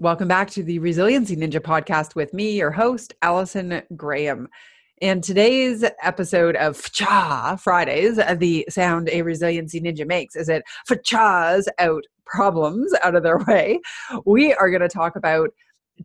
Welcome back to the Resiliency Ninja podcast with me, your host, Allison Graham. In today's episode of Cha Fridays, uh, the sound a resiliency ninja makes is it Fachas out problems out of their way. We are going to talk about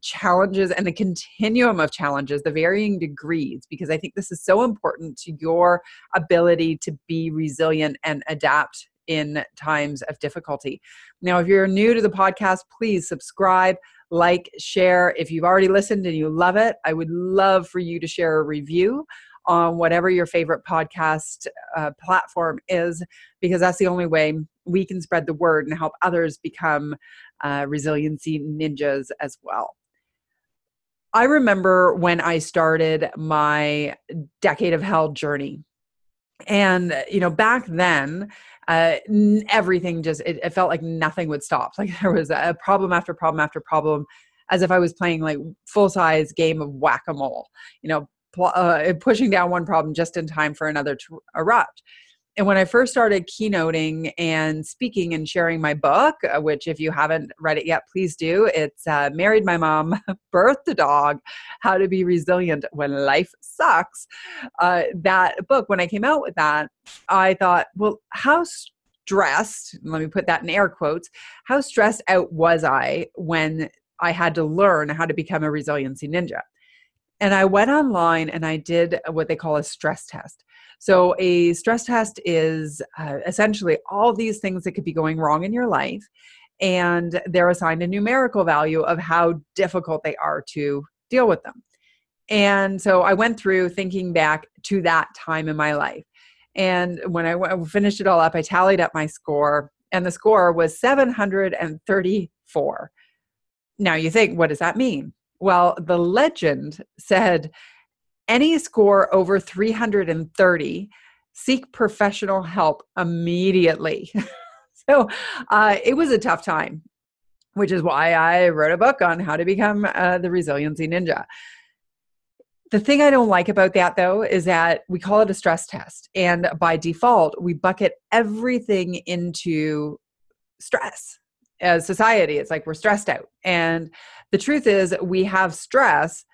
challenges and the continuum of challenges, the varying degrees, because I think this is so important to your ability to be resilient and adapt in times of difficulty. Now, if you're new to the podcast, please subscribe, like, share. If you've already listened and you love it, I would love for you to share a review on whatever your favorite podcast uh, platform is, because that's the only way we can spread the word and help others become uh, resiliency ninjas as well. I remember when I started my decade of hell journey. And, you know, back then, uh, everything just it, it, felt like nothing would stop. Like there was a problem after problem after problem as if i was playing like full size game of whack-a-mole you know pl- uh, pushing down one problem just in time for another to erupt and when I first started keynoting and speaking and sharing my book, uh, which if you haven't read it yet, please do. It's uh, Married My Mom, Birthed a Dog, How to Be Resilient When Life Sucks. Uh, that book, when I came out with that, I thought, well, how stressed, let me put that in air quotes, how stressed out was I when I had to learn how to become a resiliency ninja? And I went online and I did what they call a stress test. So, a stress test is uh, essentially all these things that could be going wrong in your life, and they're assigned a numerical value of how difficult they are to deal with them. And so, I went through thinking back to that time in my life. And when I finished it all up, I tallied up my score, and the score was 734. Now, you think, what does that mean? Well, the legend said any score over 330, seek professional help immediately. so uh, it was a tough time, which is why I wrote a book on how to become uh, the resiliency ninja. The thing I don't like about that though is that we call it a stress test. And by default, we bucket everything into stress. As society, it's like we're stressed out. And the truth is, we have stress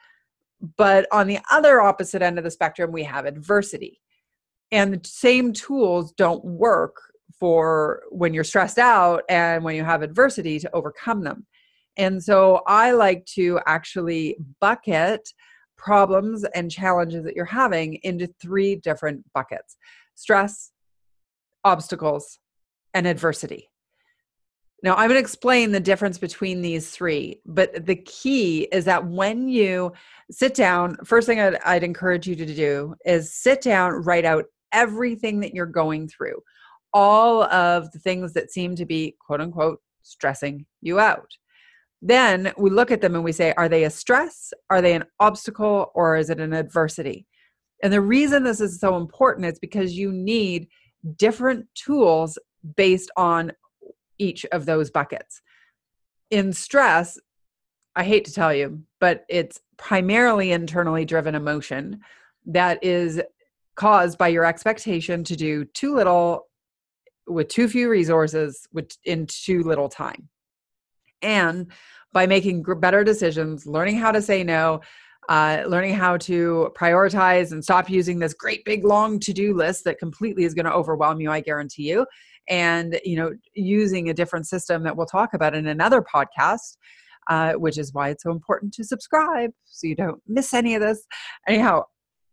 but on the other opposite end of the spectrum, we have adversity. And the same tools don't work for when you're stressed out and when you have adversity to overcome them. And so I like to actually bucket problems and challenges that you're having into three different buckets stress, obstacles, and adversity. Now, I'm going to explain the difference between these three, but the key is that when you sit down, first thing I'd, I'd, encourage you to do is sit down, write out everything that you're going through, all of the things that seem to be quote unquote stressing you out. Then we look at them and we say, are they a stress? Are they an obstacle? Or is it an adversity? And the reason this is so important is because you need different tools based on each of those buckets. In stress, I hate to tell you, but it's primarily internally driven emotion that is caused by your expectation to do too little with too few resources with in too little time. And by making better decisions, learning how to say no, uh, learning how to prioritize and stop using this great big long to-do list that completely is going to overwhelm you i guarantee you and you know using a different system that we'll talk about in another podcast uh, which is why it's so important to subscribe so you don't miss any of this. Anyhow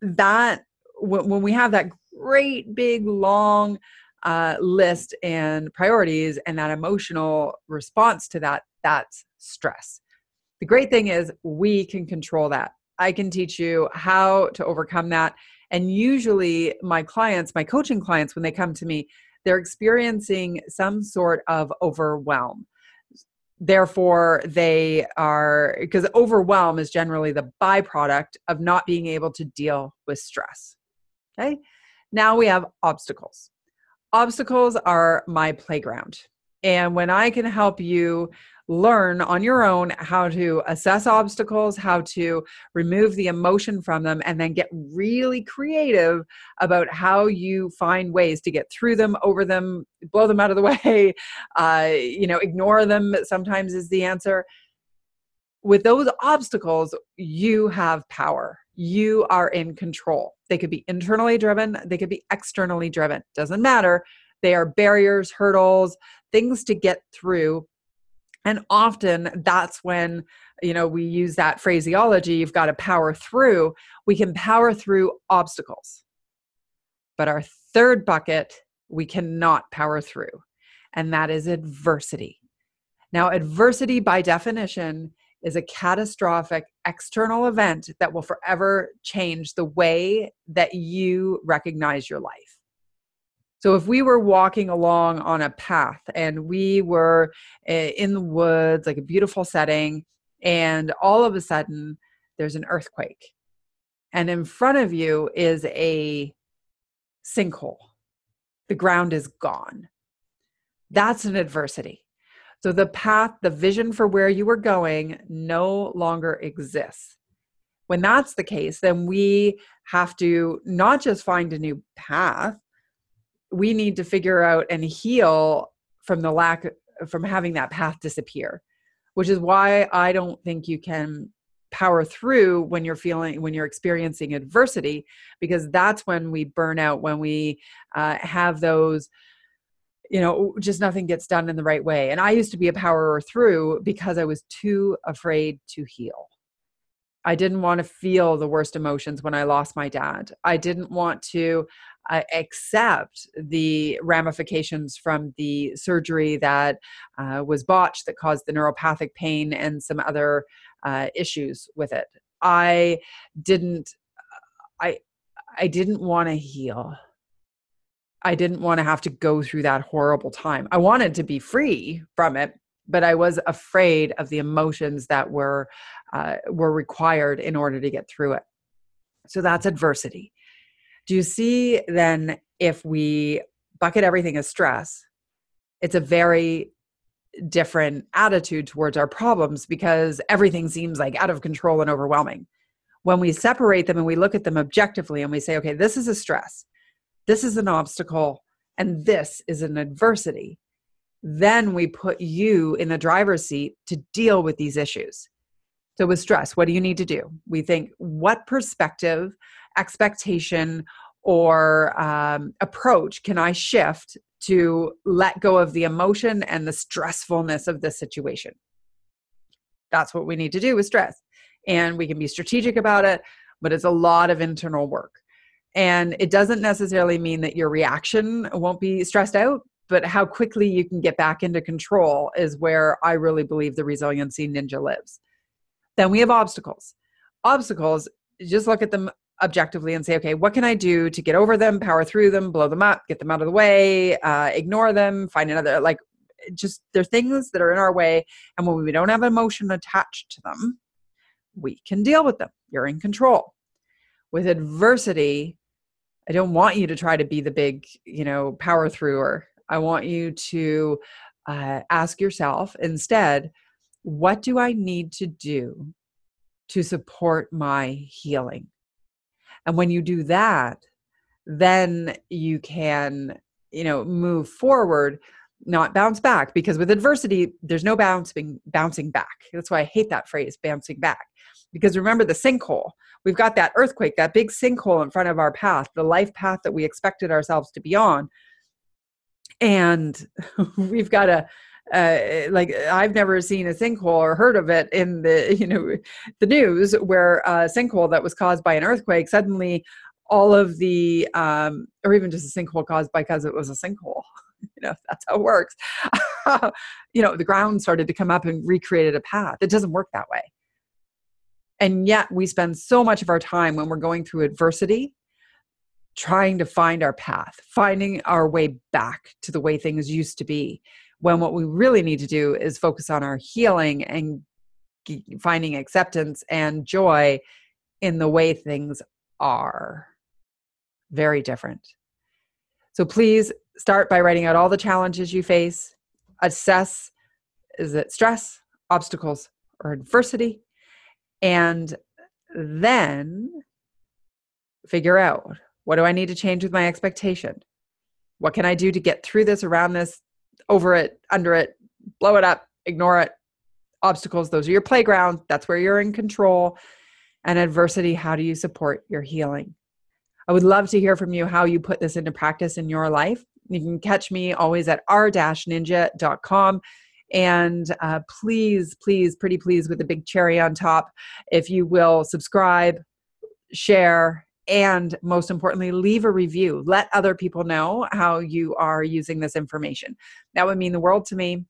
that when we have that great big long uh, list and priorities and that emotional response to that that's stress. The great thing is we can control that. I can teach you how to overcome that. And usually, my clients, my coaching clients, when they come to me, they're experiencing some sort of overwhelm. Therefore, they are, because overwhelm is generally the byproduct of not being able to deal with stress. Okay. Now we have obstacles. Obstacles are my playground. And when I can help you learn on your own how to assess obstacles, how to remove the emotion from them, and then get really creative about how you find ways to get through them, over them, blow them out of the way, uh, you know, ignore them sometimes is the answer. with those obstacles, you have power. You are in control. They could be internally driven, they could be externally driven. Doesn't matter. They are barriers, hurdles, things to get through. And often that's when, you know, we use that phraseology, you've got to power through. We can power through obstacles. But our third bucket, we cannot power through, and that is adversity. Now, adversity by definition is a catastrophic external event that will forever change the way that you recognize your life. So, if we were walking along on a path and we were eh, in the woods, like a beautiful setting, and all of a sudden there's an earthquake, and in front of you is a sinkhole, the ground is gone. That's an adversity. So the path, the vision for where you were going no longer exists. When that's the case, then we have to not just find a new path, we need to figure out and heal from the lack from having that path disappear, which is why I don't think you can power through when you're feeling when you're experiencing adversity because that's when we burn out when we uh, have those you know just nothing gets done in the right way. And i used to be a powerer through because i was too afraid to heal i didn't want to feel the worst emotions when i lost my dad. I didn't want to uh, accept the ramifications from the surgery that uh, was botched that caused the neuropathic pain and some other uh, issues with it. I didn't i i didn't want to heal. I didn't want to have to go through that horrible time. I wanted to be free from it, but I was afraid of the emotions that were uh, were required in order to get through it. So that's adversity. Do you see then if we bucket everything as stress, it's a very different attitude towards our problems because everything seems like out of control and overwhelming. When we separate them and we look at them objectively and we say, okay, this is a stress this is an obstacle and this is an adversity, then we put you in the driver's seat to deal with these issues. So, with stress, what do you need to do? We think, what perspective, expectation, or um, approach can I shift to let go of the emotion and the stressfulness of this situation? That's what we need to do with stress. And we can be strategic about it, but it's a lot of internal work. And it doesn't necessarily mean that your reaction won't be stressed out, but how quickly you can get back into control is where I really believe the resiliency ninja lives. Then we have obstacles. Obstacles, just look at them objectively and say, okay, what can I do to get over them, power through them, blow them up, get them out of the way, uh, ignore them, find another, like, just they're things that are in our way. And when we don't have emotion attached to them, we can deal with them. You're in control. With adversity, I don't want you to try to be the big, you know, power througher. I want you to uh, ask yourself instead, what do I need to do to support my healing? And when you do that, then you can, you know, move forward, not bounce back. Because with adversity, there's no bouncing bouncing back. That's why I hate that phrase, bouncing back. Because remember the sinkhole. We've got that earthquake, that big sinkhole in front of our path, the life path that we expected ourselves to be on. And we've got a uh, like I've never seen a sinkhole or heard of it in the you know the news where a sinkhole that was caused by an earthquake suddenly all of the um, or even just a sinkhole caused by because it was a sinkhole you know that's how it works. You know the ground started to come up and recreated a path. It doesn't work that way. And yet we spend so much of our time when we're going through adversity trying to find our path, finding our way back to the way things used to be. When what we really need to do is focus on our healing and finding acceptance and joy in the way things are. Very different. So please start by writing out all the challenges you face, assess is it stress, obstacles, or adversity? and then figure out what do I need to change with my expectation? What can I do to get through this, around this, over it, under it, blow it up, ignore it, obstacles, those are your playground. That's where you're in control. And adversity, how do you support your healing? I would love to hear from you how you put this into practice in your life. You can catch me always at r-ninja.com. And uh, please, please, pretty please, with a big cherry on top, if you will subscribe, share, and most importantly, leave a review. Let other people know how you are using this information. That would mean the world to me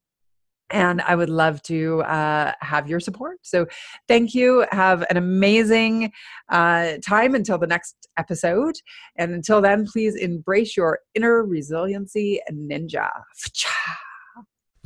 and I would love to uh, have your support. So, thank you. Have an amazing uh, time until the next episode. And until then, please embrace your inner resiliency ninja.